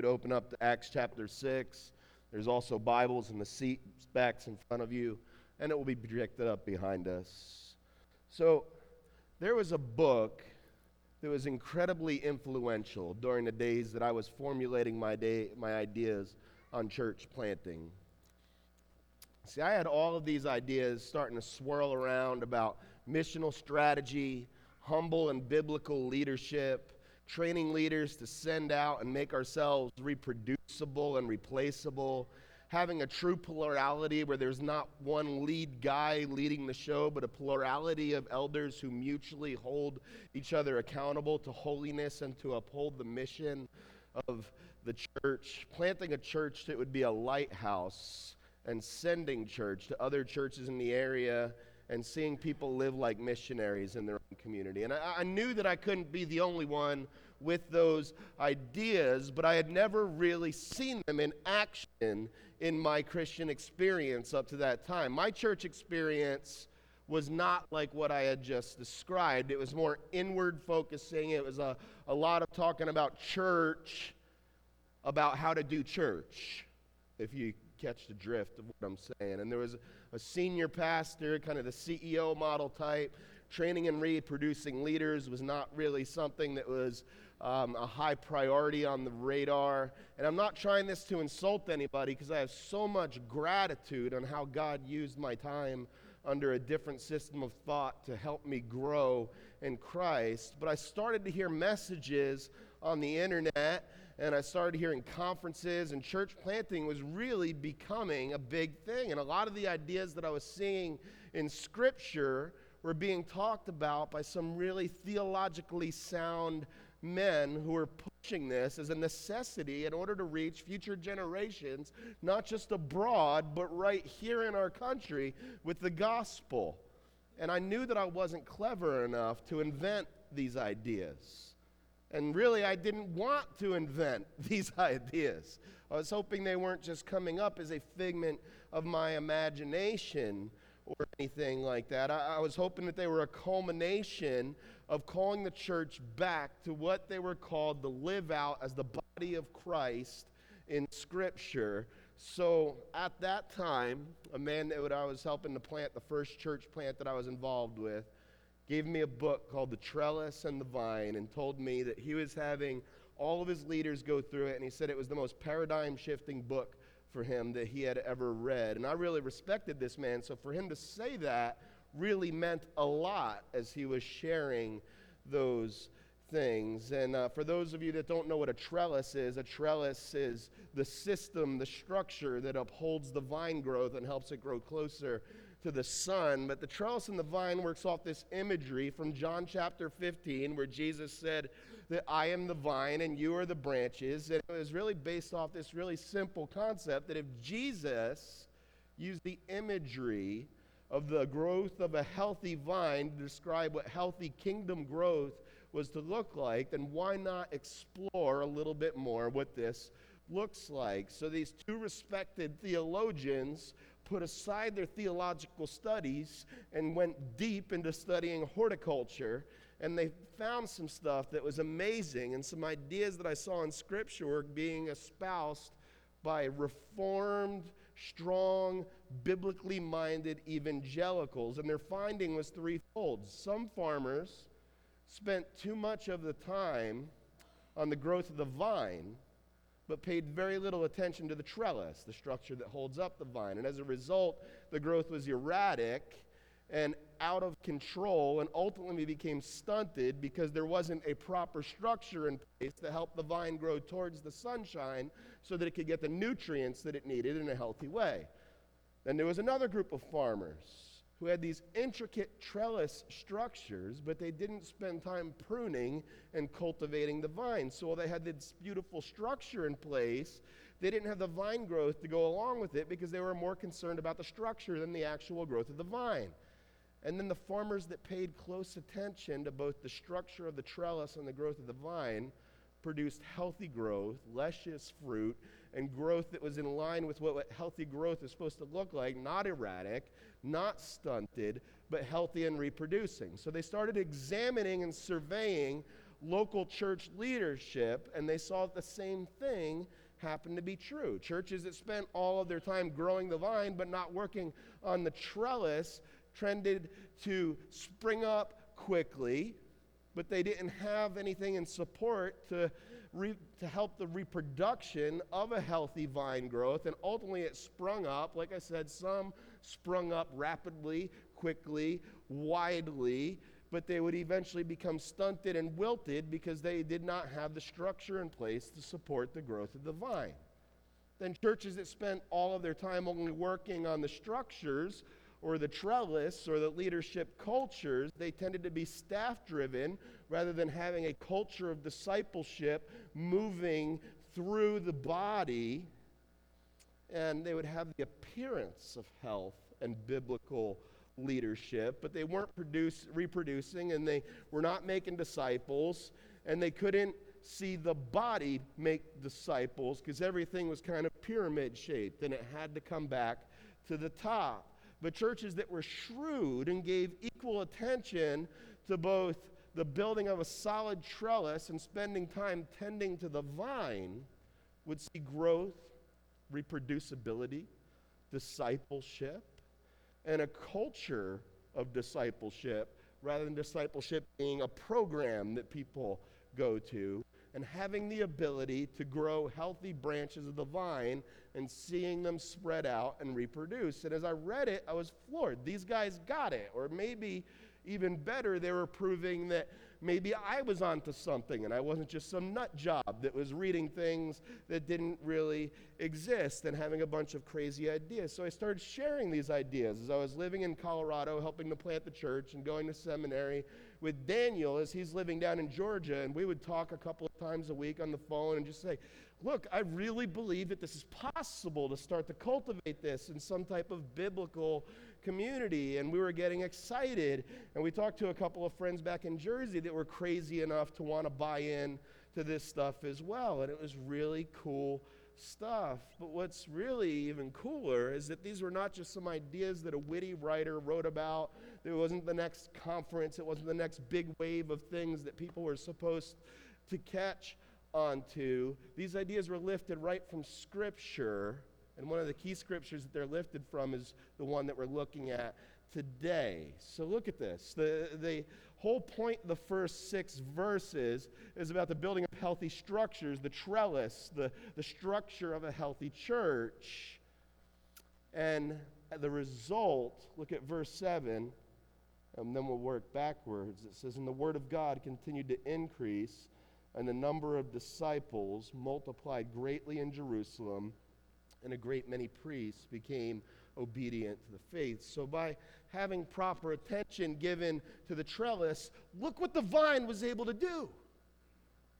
would open up to Acts chapter 6. There's also Bibles in the seat backs in front of you, and it will be projected up behind us. So, there was a book that was incredibly influential during the days that I was formulating my, day, my ideas on church planting. See, I had all of these ideas starting to swirl around about missional strategy, humble and biblical leadership, training leaders to send out and make ourselves reproducible and replaceable, having a true plurality where there's not one lead guy leading the show, but a plurality of elders who mutually hold each other accountable to holiness and to uphold the mission of the church, planting a church that would be a lighthouse and sending church to other churches in the area and seeing people live like missionaries in their own community. And I, I, knew that I couldn't be the only one with those ideas, but I had never really seen them in action in my Christian experience up to that time. My church experience was not like what I had just described. It was more inward focusing. It was a, a lot of talking about church, about how to do church, if you catch the drift of what I'm saying. And there was a senior pastor, kind of the CEO model type. Training and reproducing leaders was not really something that was um, a high priority on the radar. And I'm not trying this to insult anybody because I have so much gratitude on how God used my time under a different system of thought to help me grow in Christ. But I started to hear messages on the internet and I started hearing conferences, and church planting was really becoming a big thing. And a lot of the ideas that I was seeing in Scripture were being talked about by some really theologically sound men who were pushing this as a necessity in order to reach future generations, not just abroad, but right here in our country with the gospel. And I knew that I wasn't clever enough to invent these ideas. And really, I didn't want to invent these ideas. I was hoping they weren't just coming up as a figment of my imagination or anything like that. I, I, was hoping that they were a culmination of calling the church back to what they were called to live out as the body of Christ in Scripture. So at that time, a man that I was helping to plant the first church plant that I was involved with, gave me a book called The Trellis and the Vine and told me that he was having all of his leaders go through it, and he said it was the most paradigm shifting book for him that he had ever read. And I really respected this man, so for him to say that really meant a lot as he was sharing those things. And uh, for those of you that don't know what a trellis is, a trellis is the system, the structure that upholds the vine growth and helps it grow closer to the sun. But the trellis and the vine works off this imagery from John chapter 15, where Jesus said that I am the vine and you are the branches. And it was really based off this really simple concept that if Jesus used the imagery of the growth of a healthy vine to describe what healthy kingdom growth was to look like, then why not explore a little bit more what this looks like? So these two respected theologians put aside their theological studies and went deep into studying horticulture. And they found some stuff that was amazing and some ideas that I saw in Scripture were being espoused by reformed, strong, biblically minded evangelicals. And their finding was threefold. Some farmers spent too much of the time on the growth of the vine but paid very little attention to the trellis, the structure that holds up the vine. And as a result, the growth was erratic and out of control and ultimately became stunted because there wasn't a proper structure in place to help the vine grow towards the sunshine so that it could get the nutrients that it needed in a healthy way. Then there was another group of farmers who had these intricate trellis structures, but they didn't spend time pruning and cultivating the vine. So while they had this beautiful structure in place, they didn't have the vine growth to go along with it because they were more concerned about the structure than the actual growth of the vine. And then the farmers that paid close attention to both the structure of the trellis and the growth of the vine produced healthy growth, luscious fruit, and growth that was in line with what, what healthy growth is supposed to look like, not erratic, not stunted, but healthy and reproducing. So they started examining and surveying local church leadership, and they saw the same thing happen to be true. Churches that spent all of their time growing the vine but not working on the trellis trended to spring up quickly, but they didn't have anything in support to, re- to help the reproduction of a healthy vine growth. And ultimately, it sprung up. Like I said, some sprung up rapidly, quickly, widely, but they would eventually become stunted and wilted because they did not have the structure in place to support the growth of the vine. Then churches that spent all of their time only working on the structures or the trellis or the leadership cultures, they tended to be staff driven rather than having a culture of discipleship moving through the body. And they would have the appearance of health and biblical leadership, but they weren't produce, reproducing and they were not making disciples, and they couldn't see the body make disciples because everything was kind of pyramid shaped and it had to come back to the top. But churches that were shrewd and gave equal attention to both the building of a solid trellis and spending time tending to the vine would see growth, reproducibility, discipleship, and a culture of discipleship rather than discipleship being a program that people go to and having the ability to grow healthy branches of the vine and seeing them spread out and reproduce. And as I read it, I was floored. These guys got it. Or maybe even better, they were proving that maybe I was onto something and I wasn't just some nut job that was reading things that didn't really exist and having a bunch of crazy ideas. So I started sharing these ideas as I was living in Colorado, helping to plant the church and going to seminary with Daniel as he's living down in Georgia. And we would talk a couple of times a week on the phone and just say, Look, I really believe that this is possible to start to cultivate this in some type of biblical community, and we were getting excited. And we talked to a couple of friends back in Jersey that were crazy enough to want to buy in to this stuff as well. And it was really cool stuff. But what's really even cooler is that these were not just some ideas that a witty writer wrote about. It wasn't the next conference, it wasn't the next big wave of things that people were supposed to catch onto. These ideas were lifted right from Scripture and one of the key scriptures that they're lifted from is the one that we're looking at today. So look at this. The, the whole point the first six verses is about the building of healthy structures, the trellis, the, the structure of a healthy church. And the result, look at verse 7, and then we'll work backwards. It says, And the word of God continued to increase, and the number of disciples multiplied greatly in Jerusalem and a great many priests became obedient to the faith. So, by having proper attention given to the trellis, look what the vine was able to do.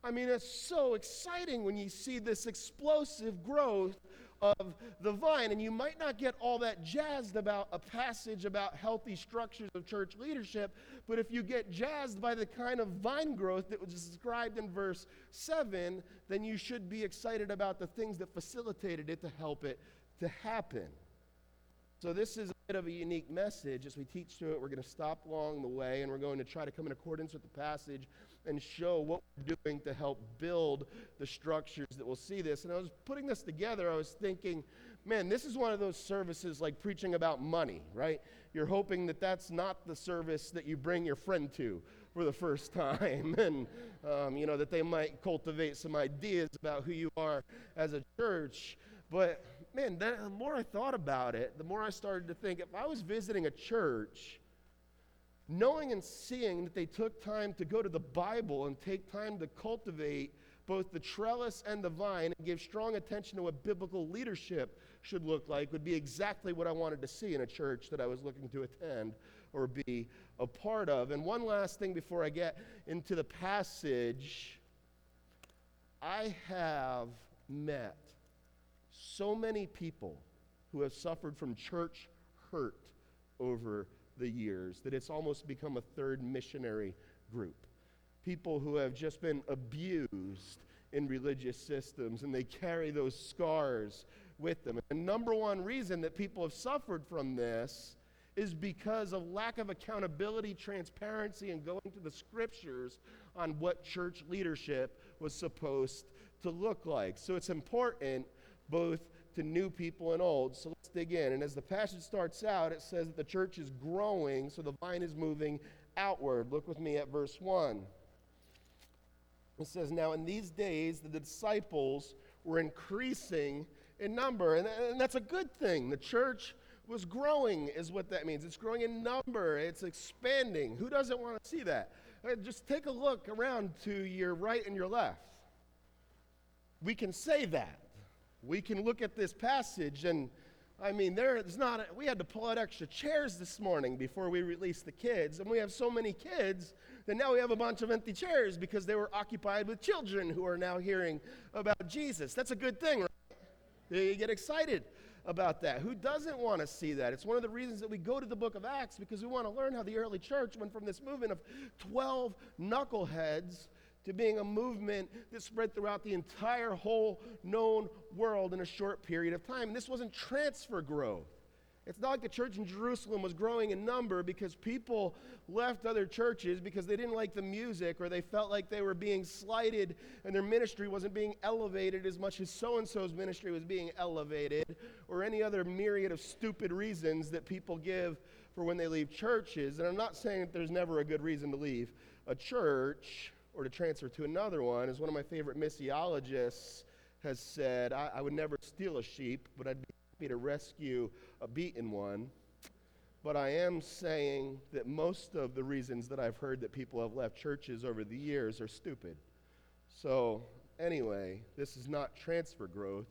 I mean, it's so exciting when you see this explosive growth of the vine. And you might not get all that jazzed about a passage about healthy structures of church leadership, but if you get jazzed by the kind of vine growth that was described in verse 7, then you should be excited about the things that facilitated it to help it to happen. So, this is a bit of a unique message. As we teach through it, we're going to stop along the way and we're going to try to come in accordance with the passage and show what we're doing to help build the structures that will see this. And I was putting this together, I was thinking, man, this is one of those services like preaching about money, right? You're hoping that that's not the service that you bring your friend to for the first time, and um, you know that they might cultivate some ideas about who you are as a church. But man, the more I thought about it, the more I started to think if I was visiting a church, knowing and seeing that they took time to go to the Bible and take time to cultivate both the trellis and the vine and give strong attention to what biblical leadership should look like would be exactly what I wanted to see in a church that I was looking to attend or be a part of. And one last thing before I get into the passage I have met so many people who have suffered from church hurt over the years that it's almost become a third missionary group. People who have just been abused in religious systems and they carry those scars with them. And the number one reason that people have suffered from this is because of lack of accountability, transparency, and going to the scriptures on what church leadership was supposed to look like. So it's important both to new people and old. So let's dig in. And as the passage starts out, it says that the church is growing, so the vine is moving outward. Look with me at verse 1. It says, Now in these days, the disciples were increasing in number. And, and that's a good thing. The church was growing, is what that means. It's growing in number, it's expanding. Who doesn't want to see that? Uh, just take a look around to your right and your left. We can say that. We can look at this passage and I mean, there's not, a, we had to pull out extra chairs this morning before we released the kids. And we have so many kids that now we have a bunch of empty chairs because they were occupied with children who are now hearing about Jesus. That's a good thing, right? You get excited about that. Who doesn't want to see that? It's one of the reasons that we go to the book of Acts because we want to learn how the early church went from this movement of 12 knuckleheads to being a movement that spread throughout the entire whole known world in a short period of time. And this wasn't transfer growth. It's not like the church in Jerusalem was growing in number because people left other churches because they didn't like the music or they felt like they were being slighted and their ministry wasn't being elevated as much as so and so's ministry was being elevated or any other myriad of stupid reasons that people give for when they leave churches. And I'm not saying that there's never a good reason to leave a church or to transfer to another one, as one of my favorite missiologists has said, I, I would never steal a sheep, but I'd be happy to rescue a beaten one. But I am saying that most of the reasons that I've heard that people have left churches over the years are stupid. So, anyway, this is not transfer growth.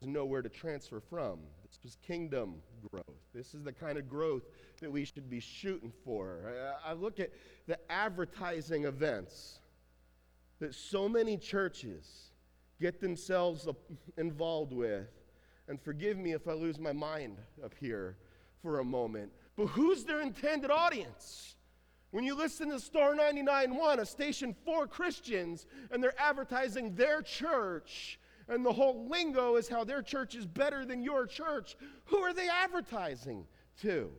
There's nowhere to transfer from. This is kingdom growth. This is the kind of growth that we should be shooting for. I look at the advertising events that so many churches get themselves involved with. And forgive me if I lose my mind up here for a moment. But who's their intended audience? When you listen to Star 99.1, a station for Christians, and they're advertising their church, and the whole lingo is how their church is better than your church, who are they advertising to?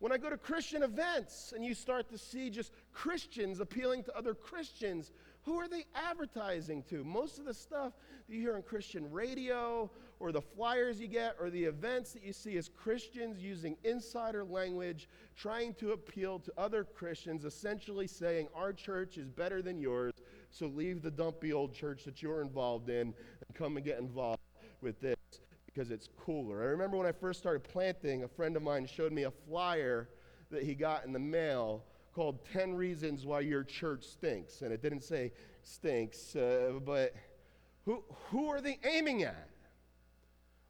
When I go to Christian events and you start to see just Christians appealing to other Christians, who are they advertising to? Most of the stuff that you hear on Christian radio or the flyers you get or the events that you see is Christians using insider language, trying to appeal to other Christians, essentially saying, Our church is better than yours, so leave the dumpy old church that you're involved in and come and get involved with this because it's cooler. I remember when I first started planting, a friend of mine showed me a flyer that he got in the mail called 10 Reasons Why Your Church Stinks. And it didn't say stinks, uh, but who, who are they aiming at?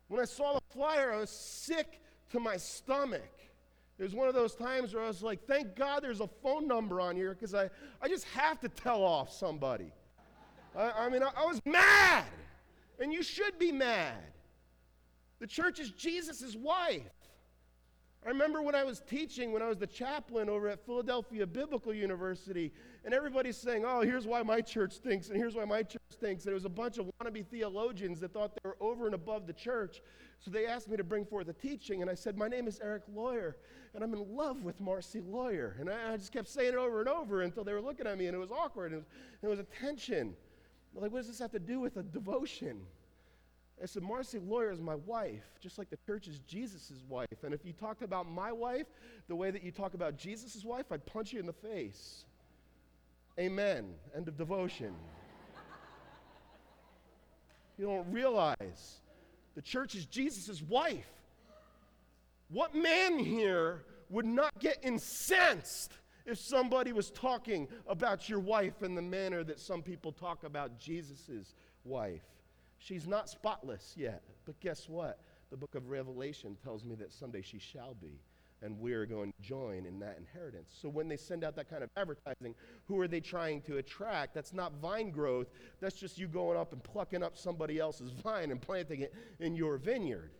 When I saw the flyer, I was sick to my stomach. It was one of those times where I was like, thank God there's a phone number on here because I, I just have to tell off somebody. I, I mean, I, I was mad. And you should be mad. The church is Jesus' wife. I remember when I was teaching, when I was the chaplain over at Philadelphia Biblical University, and everybody's saying, oh, here's why my church stinks, and here's why my church stinks. And it was a bunch of wannabe theologians that thought they were over and above the church. So they asked me to bring forth a teaching, and I said, My name is Eric Lawyer, and I'm in love with Marcy Lawyer. And I, I just kept saying it over and over until they were looking at me, and it was awkward, and it was, it was a tension. Like, what does this have to do with a devotion? I said, Marcy Lawyer is my wife, just like the church is Jesus' wife. And if you talked about my wife the way that you talk about Jesus' wife, I'd punch you in the face. Amen. End of devotion. you don't realize the church is Jesus' wife. What man here would not get incensed if somebody was talking about your wife in the manner that some people talk about Jesus' wife? She's not spotless yet, but guess what? The book of Revelation tells me that someday she shall be, and we're going to join in that inheritance. So when they send out that kind of advertising, who are they trying to attract? That's not vine growth, that's just you going up and plucking up somebody else's vine and planting it in your vineyard.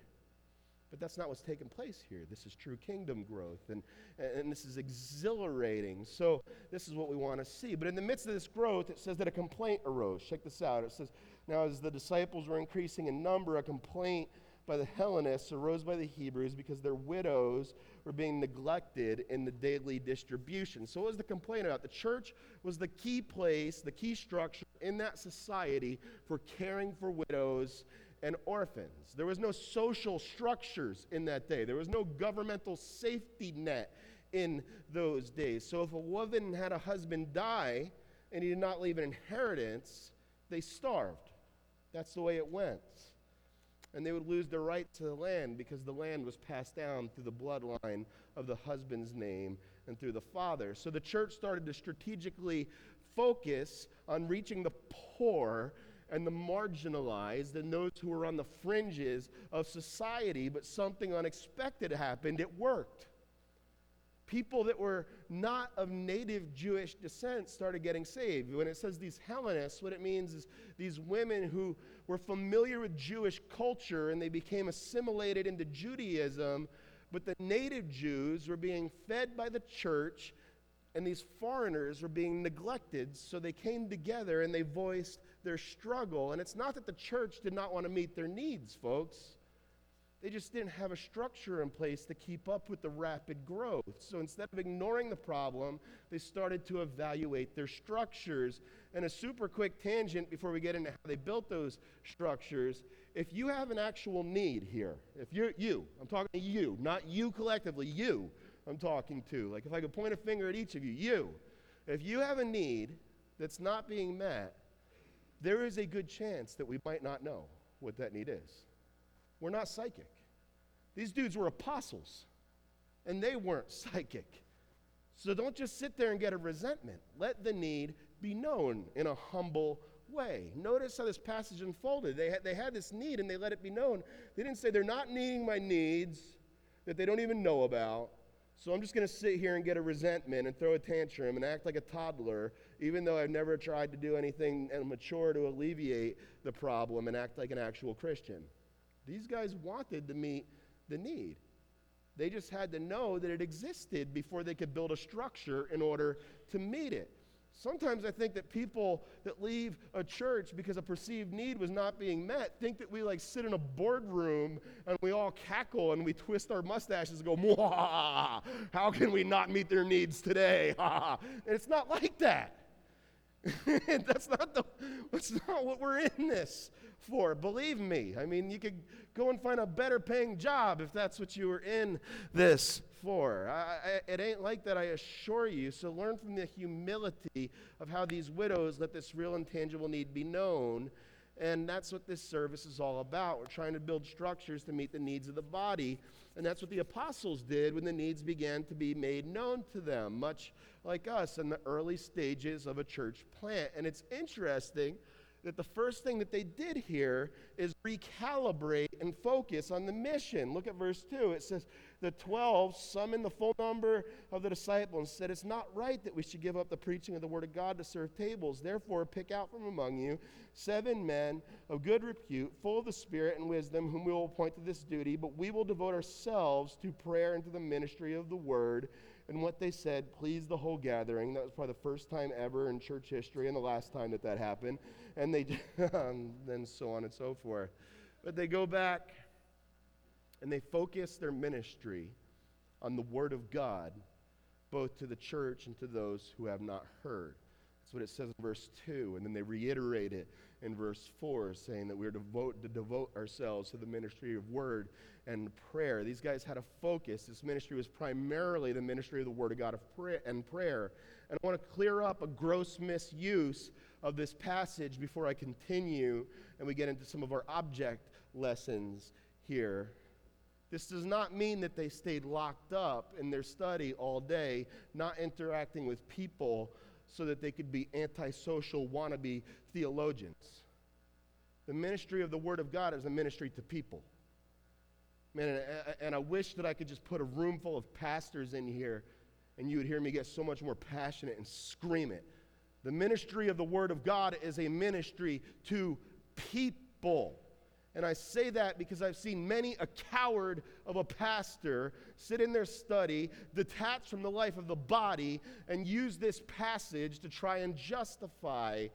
But that's not what's taking place here. This is true kingdom growth, and, and this is exhilarating. So, this is what we want to see. But in the midst of this growth, it says that a complaint arose. Check this out. It says, now, as the disciples were increasing in number, a complaint by the Hellenists arose by the Hebrews because their widows were being neglected in the daily distribution. So, what was the complaint about? The church was the key place, the key structure in that society for caring for widows and orphans. There was no social structures in that day, there was no governmental safety net in those days. So, if a woman had a husband die and he did not leave an inheritance, they starved. That's the way it went. And they would lose their right to the land because the land was passed down through the bloodline of the husband's name and through the father. So the church started to strategically focus on reaching the poor and the marginalized and those who were on the fringes of society, but something unexpected happened. It worked people that were not of native Jewish descent started getting saved. When it says these Hellenists, what it means is these women who were familiar with Jewish culture and they became assimilated into Judaism, but the native Jews were being fed by the church and these foreigners were being neglected, so they came together and they voiced their struggle. And it's not that the church did not want to meet their needs, folks. They just didn't have a structure in place to keep up with the rapid growth. So instead of ignoring the problem, they started to evaluate their structures. And a super quick tangent before we get into how they built those structures if you have an actual need here, if you're you, I'm talking to you, not you collectively, you, I'm talking to. Like if I could point a finger at each of you, you, if you have a need that's not being met, there is a good chance that we might not know what that need is. We're not psychic. These dudes were apostles, and they weren't psychic. So don't just sit there and get a resentment. Let the need be known in a humble way. Notice how this passage unfolded. They had, they had this need and they let it be known. They didn't say, they're not needing my needs that they don't even know about. So I'm just going to sit here and get a resentment and throw a tantrum and act like a toddler, even though I've never tried to do anything mature to alleviate the problem and act like an actual Christian. These guys wanted to meet the need. They just had to know that it existed before they could build a structure in order to meet it. Sometimes I think that people that leave a church because a perceived need was not being met think that we like sit in a boardroom and we all cackle and we twist our mustaches and go, Mwah, how can we not meet their needs today? and it's not like that. that's not the that's not what we're in this for. Believe me. I mean, you could go and find a better paying job if that's what you were in this for. I, I, it ain't like that, I assure you. So learn from the humility of how these widows let this real and tangible need be known. And that's what this service is all about. We're trying to build structures to meet the needs of the body. And that's what the apostles did when the needs began to be made known to them, much like us in the early stages of a church plant. And it's interesting that the first thing that they did here is recalibrate and focus on the mission. Look at verse 2. It says, The 12 summoned the full number of the disciples and said, It's not right that we should give up the preaching of the word of God to serve tables. Therefore, pick out from among you seven men of good repute, full of the Spirit and wisdom, whom we will appoint to this duty, but we will devote ourselves to prayer and to the ministry of the word. And what they said pleased the whole gathering. That was probably the first time ever in church history and the last time that that happened. And they, then so on and so forth. But they go back and they focus their ministry on the Word of God, both to the church and to those who have not heard. That's what it says in verse 2. And then they reiterate it in verse 4, saying that we're devote, to devote ourselves to the ministry of word and prayer. These guys had a focus. This ministry was primarily the ministry of the Word of God of prayer and prayer. And I want to clear up a gross misuse of this passage before I continue and we get into some of our object lessons here. This does not mean that they stayed locked up in their study all day, not interacting with people so that they could be antisocial wannabe theologians. The ministry of the Word of God is a ministry to people. Man, and, I wish that I could just put a room full of pastors in here and you would hear me get so much more passionate and scream it. The ministry of the Word of God is a ministry to people. And I say that because I've seen many a coward of a pastor sit in their study, detached from the life of the body, and use this passage to try and justify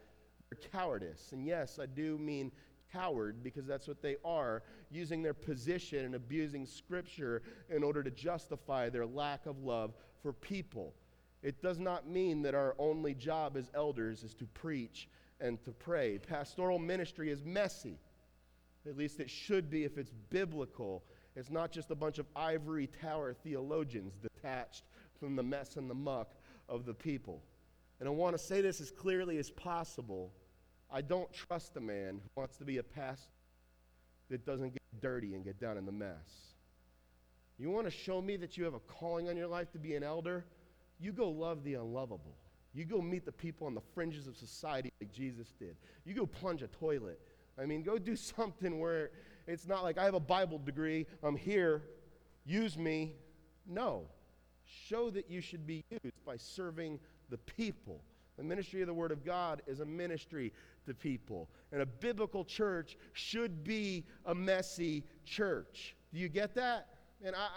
their cowardice. And yes, I do mean coward because that's what they are, using their position and abusing Scripture in order to justify their lack of love for people. It does not mean that our only job as elders is to preach and to pray. Pastoral ministry is messy. At least it should be if it's biblical. It's not just a bunch of ivory tower theologians detached from the mess and the muck of the people. And I want to say this as clearly as possible. I don't trust a man who wants to be a pastor that doesn't get dirty and get down in the mess. You want to show me that you have a calling on your life to be an elder? You go love the unlovable. You go meet the people on the fringes of society like Jesus did. You go plunge a toilet. I mean, go do something where it's not like I have a Bible degree, I'm here, use me. No. Show that you should be used by serving the people. The ministry of the Word of God is a ministry to people. And a biblical church should be a messy church. Do you get that? And I,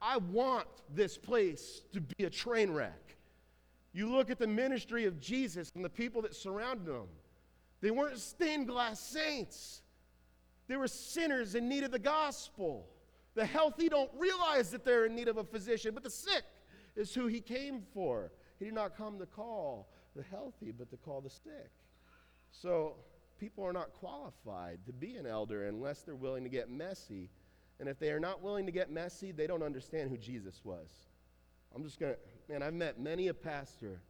I want this place to be a train wreck. You look at the ministry of Jesus and the people that surrounded him. They weren't stained glass saints. They were sinners in need of the gospel. The healthy don't realize that they're in need of a physician, but the sick is who he came for. He did not come to call the healthy, but to call the sick. So people are not qualified to be an elder unless they're willing to get messy. And if they are not willing to get messy, they don't understand who Jesus was. I'm just going to, man, I've met many a pastor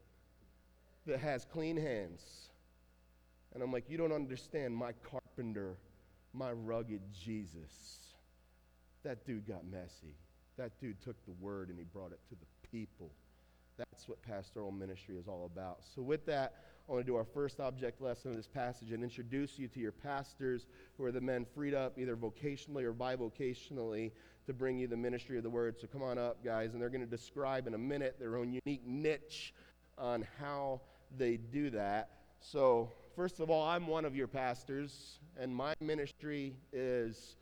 that has clean hands. And I'm like, you don't understand my carpenter, my rugged Jesus. That dude got messy. That dude took the word and he brought it to the people. That's what pastoral ministry is all about. So, with that, I want to do our first object lesson of this passage and introduce you to your pastors, who are the men freed up either vocationally or bivocationally to bring you the ministry of the word. So, come on up, guys, and they're going to describe in a minute their own unique niche on how they do that. So, first of all, I'm one of your pastors, and my ministry is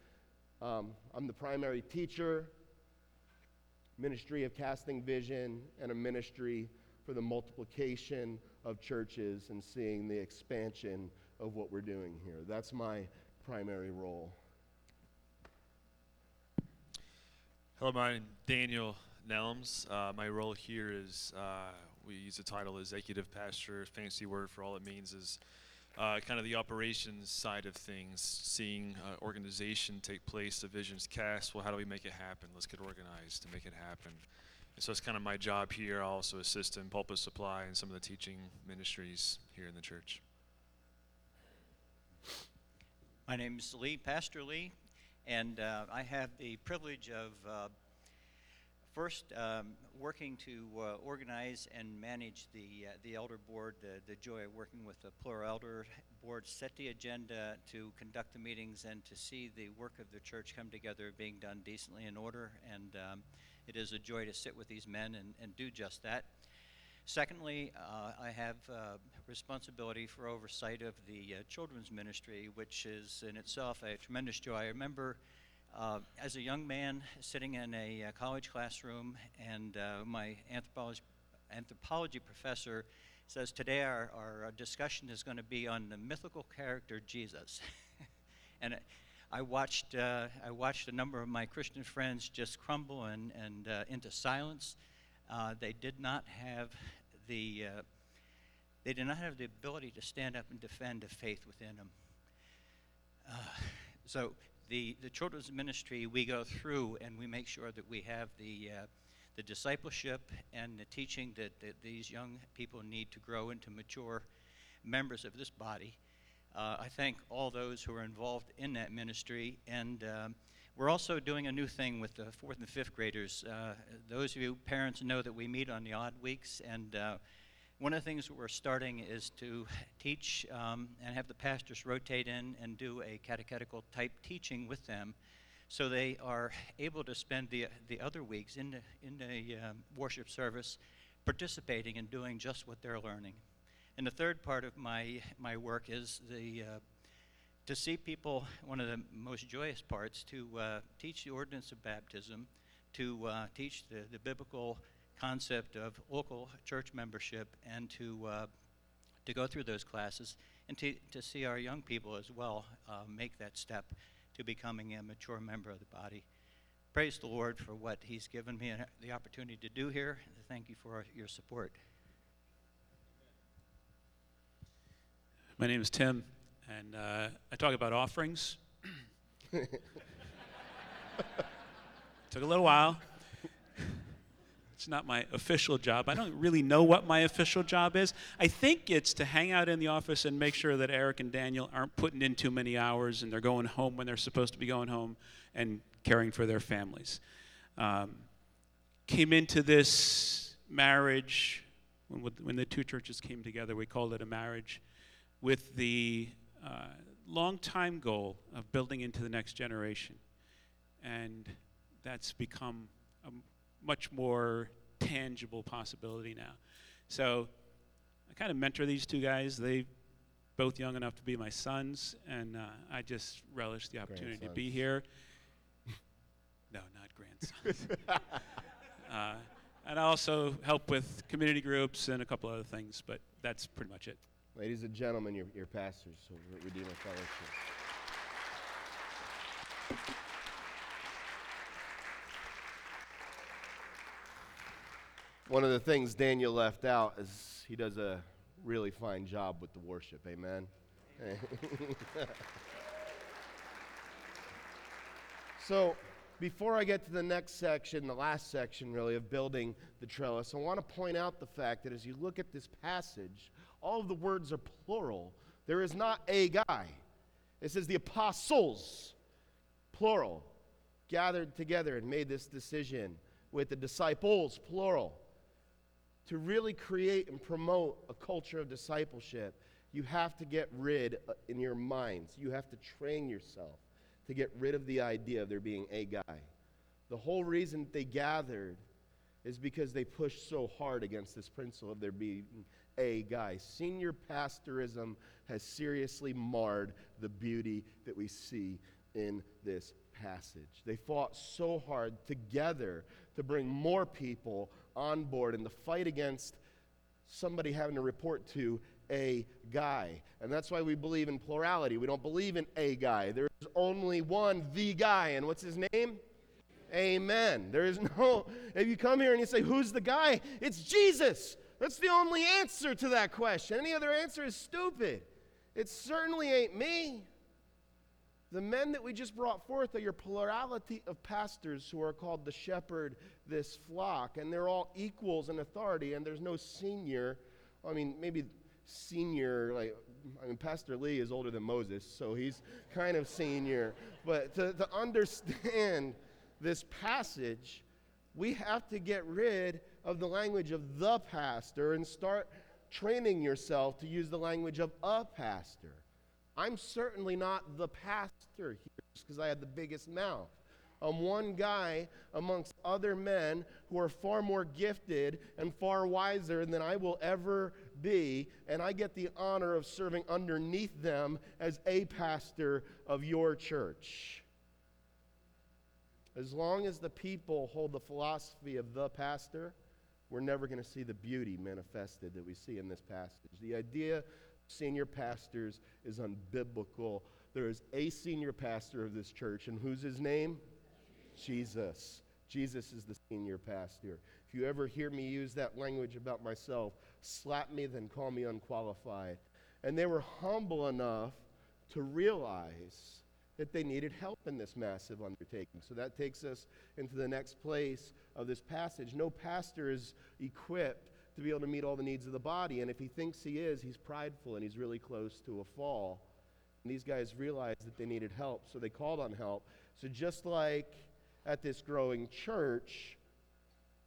um, I'm the primary teacher ministry of casting vision, and a ministry for the multiplication of churches and seeing the expansion of what we're doing here. That's my primary role. Hello, my name is Daniel Nelms. Uh, my role here is uh, we use the title executive pastor. Fancy word for all it means is uh, kind of the operations side of things, seeing uh, organization take place, the visions cast. Well, how do we make it happen? Let's get organized to make it happen. And so it's kind of my job here. I also assist in pulpit supply and some of the teaching ministries here in the church. My name is Lee, Pastor Lee, and uh, I have the privilege of uh, first um, working to uh, organize and manage the uh, the elder board. The, the joy of working with the plural elder board, set the agenda to conduct the meetings and to see the work of the church come together, being done decently in order. And um, it is a joy to sit with these men and, and do just that. Secondly, uh, I have uh, responsibility for oversight of the uh, children's ministry, which is in itself a tremendous joy. I remember uh, as a young man sitting in a uh, college classroom, and uh, my anthropology, anthropology professor says, Today our, our discussion is going to be on the mythical character Jesus. and I watched, I watched a number of my Christian friends just crumble and, and into silence. Uh, they did not have the uh, they did not have the ability to stand up and defend a faith within them. Uh, so the the children's ministry we go through and we make sure that we have the uh, the discipleship and the teaching that, that these young people need to grow into mature members of this body. Uh, I thank all those who are involved in that ministry and. Um, we're also doing a new thing with the fourth and fifth graders. Uh, those of you parents know that we meet on the odd weeks, and uh, one of the things we're starting is to teach um, and have the pastors rotate in and do a catechetical type teaching with them so they are able to spend the, the other weeks in the, in the um, worship service participating and doing just what they're learning. And the third part of my, my work is the uh, to see people, one of the most joyous parts, to uh, teach the ordinance of baptism, to uh, teach the, the biblical concept of local church membership, and to, uh, to go through those classes and to, to see our young people as well uh, make that step to becoming a mature member of the body. Praise the Lord for what He's given me and the opportunity to do here. Thank you for your support. My name is Tim, and uh, I talk about offerings. Took a little while. It's not my official job. I don't really know what my official job is. I think it's to hang out in the office and make sure that Eric and Daniel aren't putting in too many hours and they're going home when they're supposed to be going home and caring for their families. Um, came into this marriage when, when the two churches came together. We called it a marriage with the uh, long time goal of building into the next generation. And that's become much more tangible possibility now. So I kind of mentor these two guys. They both young enough to be my sons, and uh, I just relish the opportunity to be here. no, not grandsons. uh, and I also help with community groups and a couple other things, but that's pretty much it. Ladies and gentlemen, your, your pastors of Redeemer Fellowship. One of the things Daniel left out is he does a really fine job with the worship. Amen. so, before I get to the next section, the last section really of building the trellis, I want to point out the fact that as you look at this passage, all of the words are plural. There is not a guy. It says the apostles, plural, gathered together and made this decision with the disciples, plural. To really create and promote a culture of discipleship, you have to get rid uh, in your minds, you have to train yourself to get rid of the idea of there being a guy. The whole reason they gathered is because they pushed so hard against this principle of there being a guy. Senior pastorism has seriously marred the beauty that we see in this passage. They fought so hard together to bring more people on board in the fight against somebody having to report to a guy. And that's why we believe in plurality. We don't believe in a guy. There's only one, the guy. And what's his name? Amen. There is no, if you come here and you say, Who's the guy? It's Jesus. That's the only answer to that question. Any other answer is stupid. It certainly ain't me. The men that we just brought forth are your plurality of pastors who are called to shepherd this flock, and they're all equals in authority, and there's no senior. I mean, maybe senior, like, I mean, Pastor Lee is older than Moses, so he's kind of senior. But to, to understand this passage, we have to get rid of the language of the pastor and start training yourself to use the language of a pastor. I'm certainly not the pastor here just because I had the biggest mouth. I'm one guy amongst other men who are far more gifted and far wiser than I will ever be, and I get the honor of serving underneath them as a pastor of your church. As long as the people hold the philosophy of the pastor, we're never going to see the beauty manifested that we see in this passage. The idea senior pastors is unbiblical. There is a senior pastor of this church, and who's his name? Jesus. Jesus is the senior pastor. If you ever hear me use that language about myself, slap me, then call me unqualified. And they were humble enough to realize that they needed help in this massive undertaking. So that takes us into the next place of this passage. No pastor is equipped to be able to meet all the needs of the body. And if he thinks he is, he's prideful and he's really close to a fall. And these guys realized that they needed help, so they called on help. So just like at this growing church,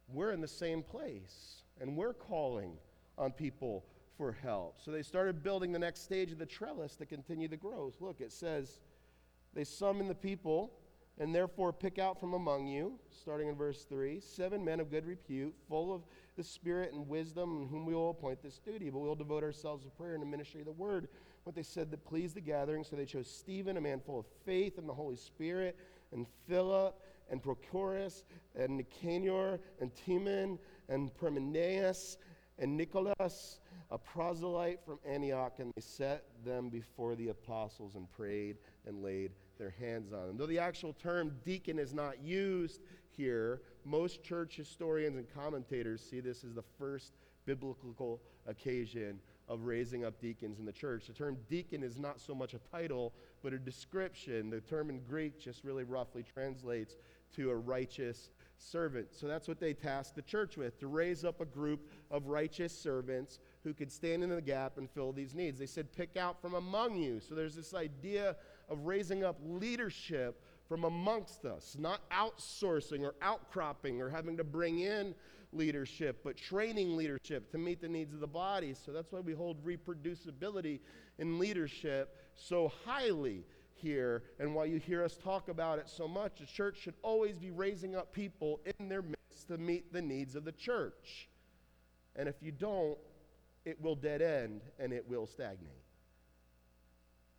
we're in the same place and we're calling on people for help. So they started building the next stage of the trellis to continue the growth. Look, it says, they summon the people and therefore pick out from among you, starting in verse 3, seven men of good repute, full of the Spirit and wisdom, whom we will appoint this duty. But we will devote ourselves to prayer and the ministry of the word. What they said that pleased the gathering. So they chose Stephen, a man full of faith and the Holy Spirit, and Philip, and Prochorus, and Nicanor, and Timon, and Parmenas, and Nicholas, a proselyte from Antioch, and they set them before the apostles and prayed and laid their hands on them. Though the actual term deacon is not used here, most church historians and commentators see this as the first biblical occasion of raising up deacons in the church. The term deacon is not so much a title, but a description. The term in Greek just really roughly translates to a righteous servant. So that's what they tasked the church with to raise up a group of righteous servants who could stand in the gap and fill these needs. They said, pick out from among you. So there's this idea of raising up leadership from amongst us, not outsourcing or outcropping or having to bring in leadership, but training leadership to meet the needs of the body. So that's why we hold reproducibility in leadership so highly here, and why you hear us talk about it so much. The church should always be raising up people in their midst to meet the needs of the church. And if you don't, it will dead end and it will stagnate.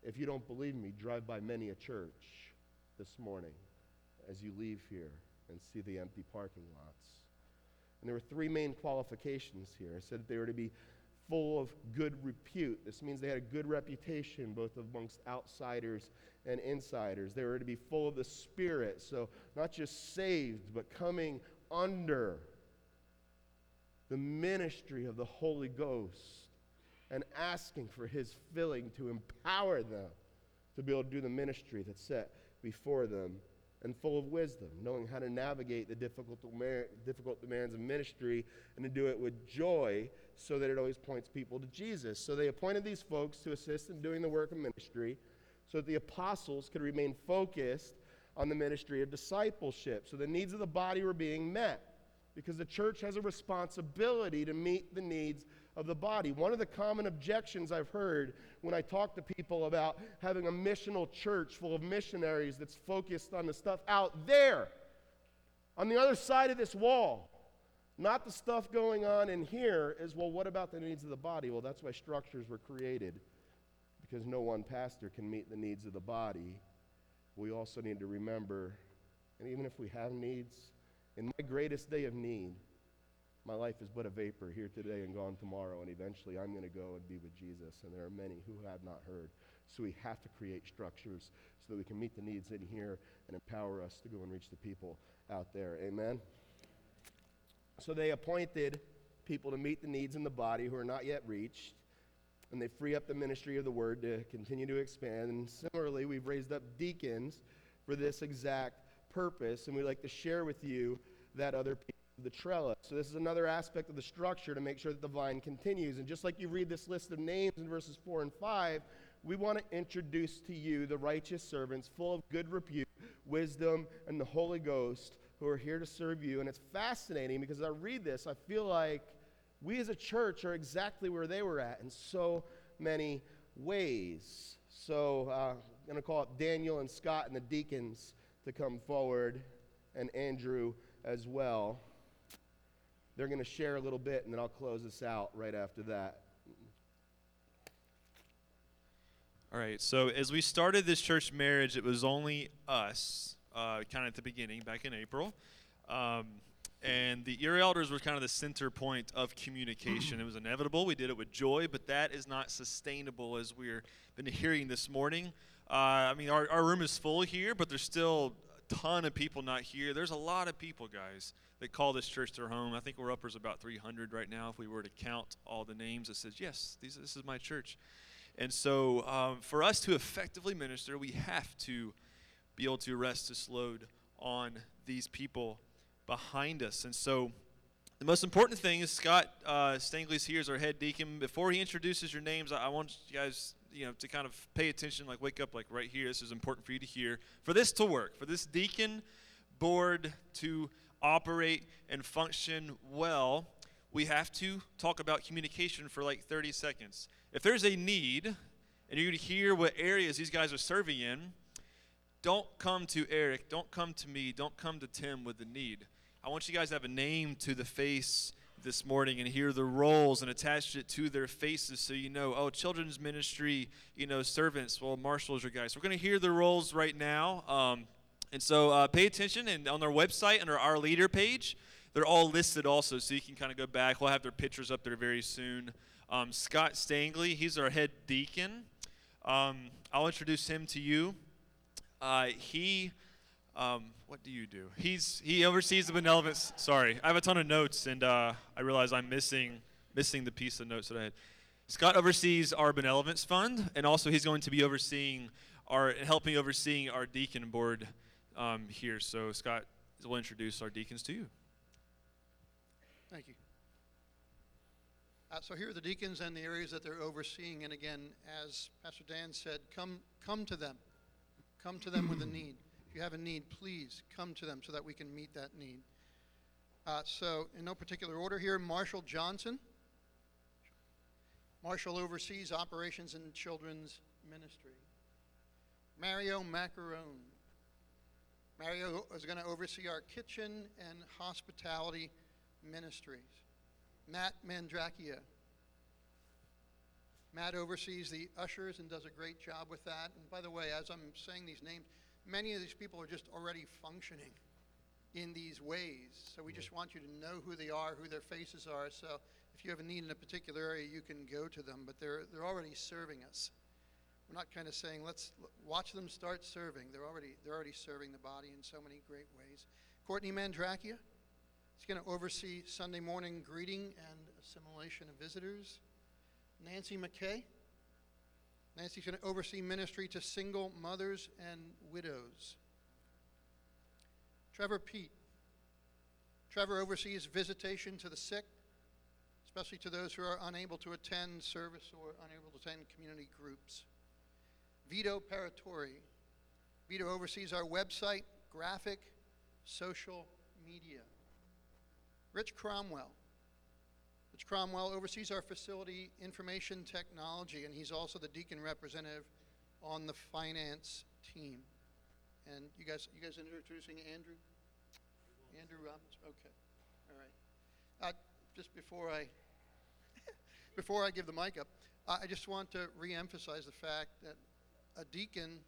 If you don't believe me, drive by many a church this morning as you leave here and see the empty parking lots. And there were three main qualifications here. I said they were to be full of good repute. This means they had a good reputation both amongst outsiders and insiders. They were to be full of the Spirit. So, not just saved, but coming under the ministry of the Holy Ghost and asking for His filling to empower them to be able to do the ministry that's set before them and full of wisdom, knowing how to navigate the difficult, difficult demands of ministry and to do it with joy so that it always points people to Jesus. So they appointed these folks to assist in doing the work of ministry so that the apostles could remain focused on the ministry of discipleship. So the needs of the body were being met because the church has a responsibility to meet the needs of the body. One of the common objections I've heard when I talk to people about having a missional church full of missionaries that's focused on the stuff out there, on the other side of this wall, not the stuff going on in here, is well, what about the needs of the body? Well, that's why structures were created, because no one pastor can meet the needs of the body. We also need to remember, and even if we have needs, in my greatest day of need, my life is but a vapor here today and gone tomorrow, and eventually I'm going to go and be with Jesus. And there are many who have not heard. So we have to create structures so that we can meet the needs in here and empower us to go and reach the people out there. Amen? So they appointed people to meet the needs in the body who are not yet reached, and they free up the ministry of the word to continue to expand. And similarly, we've raised up deacons for this exact purpose, and we'd like to share with you that other people the trellis. So, this is another aspect of the structure to make sure that the vine continues. And just like you read this list of names in verses 4 and 5, we want to introduce to you the righteous servants full of good repute, wisdom, and the Holy Ghost who are here to serve you. And it's fascinating because as I read this, I feel like we as a church are exactly where they were at in so many ways. So, uh, I'm going to call up Daniel and Scott and the deacons to come forward, and Andrew as well. They're going to share a little bit, and then I'll close this out right after that. All right, so as we started this church marriage, it was only us, uh, kind of at the beginning, back in April. Um, and the ear elders were kind of the center point of communication. it was inevitable. We did it with joy, but that is not sustainable as we're been hearing this morning. Uh, I mean, our, our room is full here, but there's still ton of people not here. There's a lot of people, guys, that call this church their home. I think we're uppers about 300 right now. If we were to count all the names, that says, yes, these, this is my church. And so, um, for us to effectively minister, we have to be able to rest this load on these people behind us. And so, the most important thing is Scott uh, Stangley's here as our head deacon. Before he introduces your names, I, I want you guys, you know, to kind of pay attention, like wake up, like right here. This is important for you to hear. For this to work, for this deacon board to operate and function well, we have to talk about communication for like 30 seconds. If there's a need, and you're going to hear what areas these guys are serving in, don't come to Eric, don't come to me, don't come to Tim with the need. I want you guys to have a name to the face this morning and hear the roles and attach it to their faces so you know, oh, children's ministry, you know, servants, well, Marshall's are guys. We're going to hear the roles right now. Um, and so uh, pay attention, and on their website, under our leader page, they're all listed also, so you can kind of go back. We'll have their pictures up there very soon. Um, Scott Stangley, he's our head deacon. Um, I'll introduce him to you. Uh, he, um, what do you do? He's he oversees the benevolence. Sorry, I have a ton of notes, and uh, I realize I'm missing missing the piece of notes that I had. Scott oversees our benevolence fund, and also he's going to be overseeing our helping overseeing our deacon board um, here. So Scott will introduce our deacons to you. Thank you. Uh, so here are the deacons and the areas that they're overseeing. And again, as Pastor Dan said, come, come to them. Come to them with a need. If you have a need, please come to them so that we can meet that need. Uh, so, in no particular order here, Marshall Johnson. Marshall oversees operations in children's ministry. Mario Macarone. Mario is going to oversee our kitchen and hospitality ministries. Matt Mandrakia. Matt oversees the ushers and does a great job with that. And by the way, as I'm saying these names, many of these people are just already functioning in these ways. So we just want you to know who they are, who their faces are. So if you have a need in a particular area, you can go to them. But they're, they're already serving us. We're not kind of saying, let's watch them start serving. They're already, they're already serving the body in so many great ways. Courtney Mandrakia. is going to oversee Sunday morning greeting and assimilation of visitors. Nancy McKay. Nancy's going to oversee ministry to single mothers and widows. Trevor Pete. Trevor oversees visitation to the sick, especially to those who are unable to attend service or unable to attend community groups. Vito Paratori. Vito oversees our website, graphic, social media. Rich Cromwell. Rich Cromwell oversees our facility information technology, and he's also the deacon representative on the finance team. And you guys, you guys introducing Andrew? Andrew Robbins? Okay. All right. Uh, just before I, before I give the mic up, I I just want to reemphasize the fact that a deacon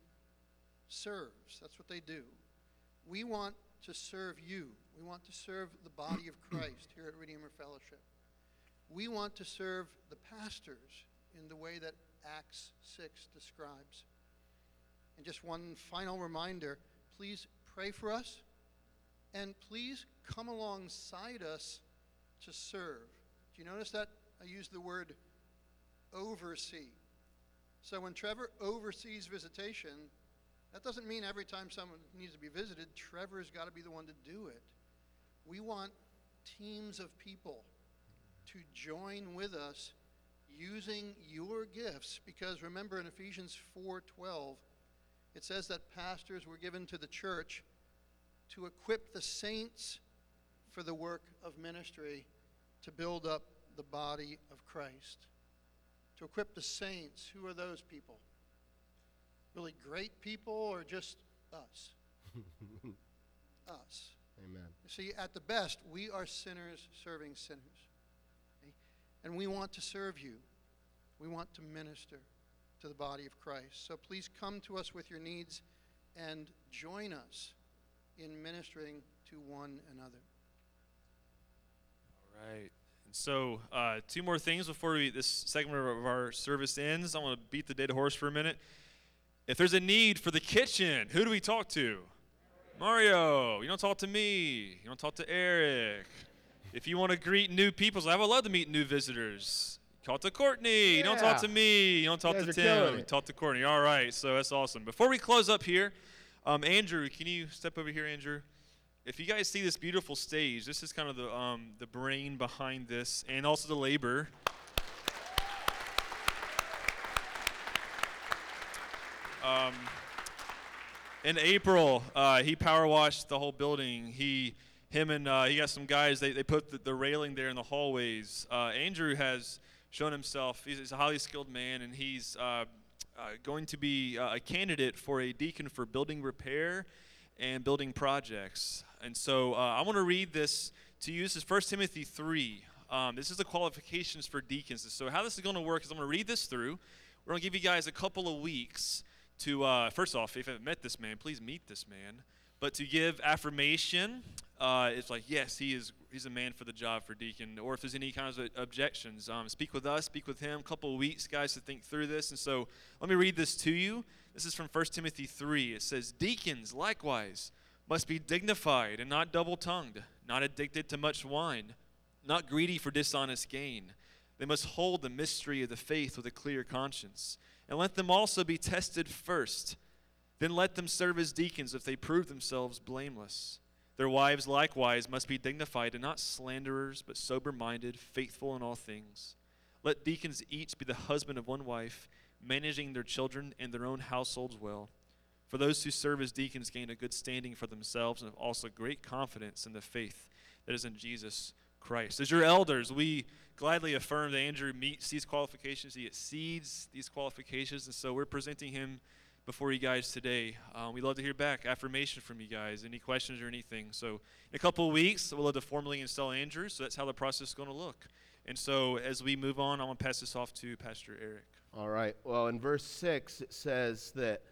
serves. That's what they do. We want to serve you. We want to serve the body of Christ here at Redeemer Fellowship. We want to serve the pastors in the way that Acts 6 describes. And just one final reminder please pray for us and please come alongside us to serve. Do you notice that I used the word oversee? So when Trevor oversees visitation, that doesn't mean every time someone needs to be visited, Trevor's got to be the one to do it. We want teams of people to join with us using your gifts because remember in Ephesians 4:12 it says that pastors were given to the church to equip the saints for the work of ministry to build up the body of Christ. To equip the saints, who are those people? Really great people or just us? us. Amen. See, at the best, we are sinners serving sinners. And we want to serve you. We want to minister to the body of Christ. So please come to us with your needs and join us in ministering to one another. All right. And so, uh, two more things before we, this segment of our service ends. I want to beat the dead horse for a minute. If there's a need for the kitchen, who do we talk to? Mario. You don't talk to me. You don't talk to Eric. If you want to greet new people, I would love to meet new visitors. Talk to Courtney. You don't talk to me. You don't talk to guys are killing Tim. Talk to Courtney. All right. So that's awesome. Before we close up here, um, Andrew, can you step over here, Andrew? If you guys see this beautiful stage, this is kind of the um, the brain behind this, and also the labor. Um, in April, uh, he power washed the whole building. He, him, and uh, he got some guys. They, they put the, the railing there in the hallways. Uh, Andrew has shown himself. He's, he's a highly skilled man, and he's uh, uh, going to be uh, a candidate for a deacon for building repair and building projects. And so uh, I want to read this to you. This is 1 Timothy 3. Um, this is the qualifications for deacons. So how this is going to work is I'm going to read this through. We're going to give you guys a couple of weeks to, first off, if you haven't met this man, please meet this man. But to give affirmation, uh, it's like, yes, he is he's a man for the job for deacon. Or if there's any kinds of objections, um, speak with us, speak with him. A couple of weeks, guys, to think through this. And so let me read this to you. This is from 1 Timothy 3. It says, Deacons, likewise, must be dignified and not double tongued, not addicted to much wine, not greedy for dishonest gain. They must hold the mystery of the faith with a clear conscience. And let them also be tested first. Then let them serve as deacons if they prove themselves blameless. Their wives likewise must be dignified and not slanderers, but sober minded, faithful in all things. Let deacons each be the husband of one wife, managing their children and their own households well. For those who serve as deacons gain a good standing for themselves and have also great confidence in the faith that is in Jesus Christ. As your elders, we gladly affirm that Andrew meets these qualifications. He exceeds these qualifications, and so we're presenting him before you guys today. Um, we'd love to hear back affirmation from you guys, any questions or anything. So, in a couple of weeks, we'll have to formally install Andrew. So that's how the process is going to look. And so, as we move on, I'm going to pass this off to Pastor Eric. All right. Well, in verse 6, it says that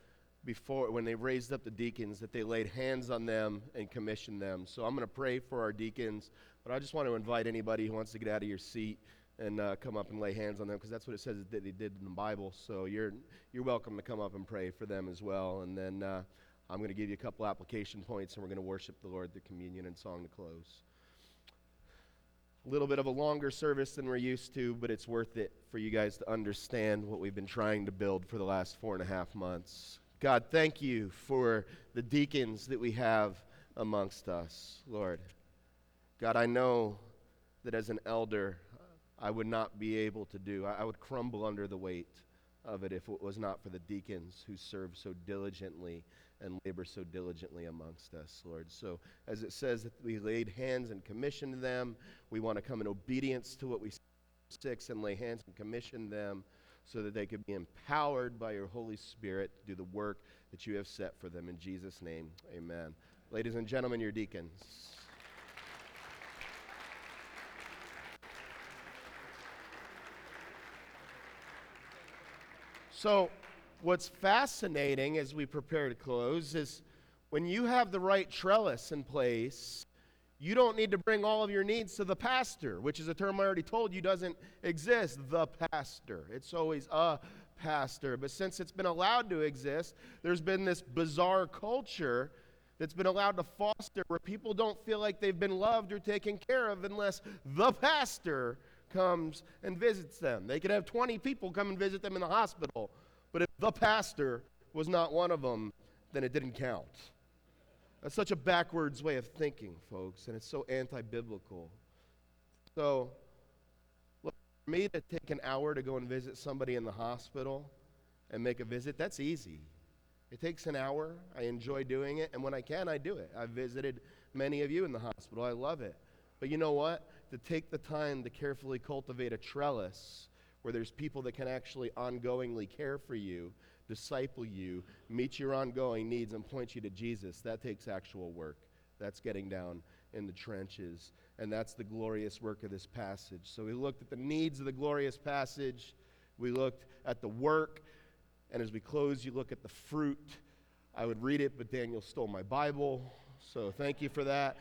before, when they raised up the deacons, that they laid hands on them and commissioned them. So I'm going to pray for our deacons, but I just want to invite anybody who wants to get out of your seat and uh, come up and lay hands on them because that's what it says that they did in the Bible. So you're, you're welcome to come up and pray for them as well. And then uh, I'm going to give you a couple application points and we're going to worship the Lord through communion and song to close. A little bit of a longer service than we're used to, but it's worth it for you guys to understand what we've been trying to build for the last four and a half months. God, thank you for the deacons that we have amongst us, Lord. God, I know that as an elder, I would not be able to do. I, would crumble under the weight of it if it was not for the deacons who serve so diligently and labor so diligently amongst us, Lord. So, as it says that we laid hands and commissioned them, we want to come in obedience to what we six and lay hands and commission them so that they could be empowered by your Holy Spirit to do the work that you have set for them. In Jesus' name, amen. Ladies and gentlemen, your deacons. So, what's fascinating as we prepare to close is when you have the right trellis in place, you don't need to bring all of your needs to the pastor, which is a term I already told you doesn't exist. The pastor. It's always a pastor. But since it's been allowed to exist, there's been this bizarre culture that's been allowed to foster where people don't feel like they've been loved or taken care of unless the pastor comes and visits them. They could have 20 people come and visit them in the hospital, but if the pastor was not one of them, then it didn't count. That's such a backwards way of thinking, folks, and it's so anti biblical. So, look, for me to take an hour to go and visit somebody in the hospital and make a visit, that's easy. It takes an hour. I enjoy doing it, and when I can, I do it. I've visited many of you in the hospital. I love it. But you know what? To take the time to carefully cultivate a trellis where there's people that can actually ongoingly care for you, disciple you, meet your ongoing needs, and point you to Jesus, that takes actual work. That's getting down in the trenches. And that's the glorious work of this passage. So we looked at the needs of the glorious passage, we looked at the work, and as we close, you look at the fruit. I would read it, but Daniel stole my Bible, so thank you for that.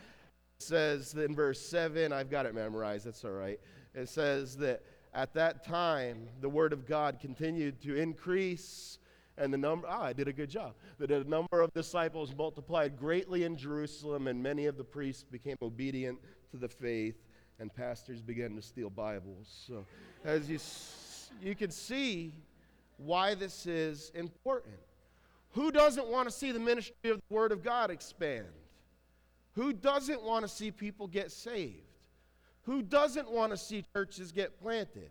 Says in verse 7, I've got it memorized, that's all right. It says that at that time, the word of God continued to increase, and the number, ah, I did a good job. The number of disciples multiplied greatly in Jerusalem, and many of the priests became obedient to the faith, and pastors began to steal Bibles. So, as you, you can see why this is important. Who doesn't want to see the ministry of the Word of God expand? Who doesn't want to see people get saved? Who doesn't want to see churches get planted?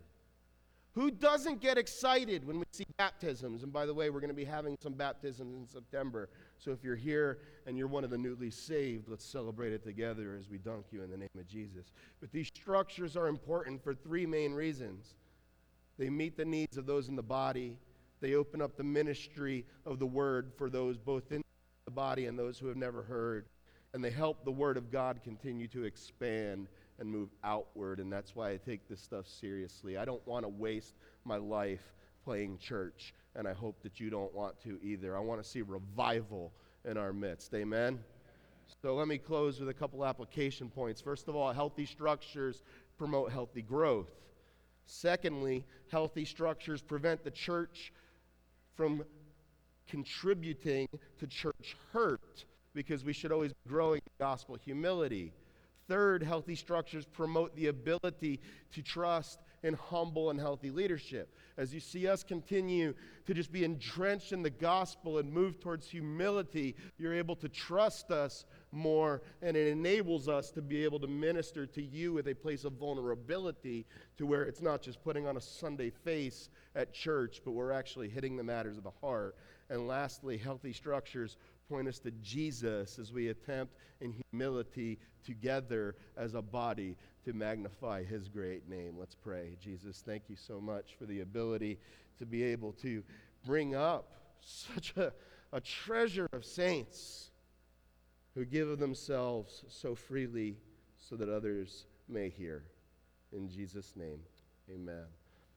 Who doesn't get excited when we see baptisms? And by the way, we're going to be having some baptisms in September. So if you're here and you're one of the newly saved, let's celebrate it together as we dunk you in the name of Jesus. But these structures are important for three main reasons they meet the needs of those in the body, they open up the ministry of the word for those both in the body and those who have never heard, and they help the word of God continue to expand and move outward. And that's why I take this stuff seriously. I don't want to waste my life playing church, and I hope that you don't want to either. I want to see revival in our midst. Amen? So let me close with a couple application points. First of all, healthy structures promote healthy growth. Secondly, healthy structures prevent the church from contributing to church hurt because we should always be growing in gospel humility. Third, healthy structures promote the ability to trust in humble and healthy leadership. As you see us continue to just be entrenched in the gospel and move towards humility, you're able to trust us more, and it enables us to be able to minister to you with a place of vulnerability to where it's not just putting on a Sunday face at church, but we're actually hitting the matters of the heart. And lastly, healthy structures point us to Jesus as we attempt in humility together as a body to magnify his great name. Let's pray. Jesus, thank you so much for the ability to be able to bring up such a, a treasure of saints who give of themselves so freely so that others may hear. In Jesus' name, amen.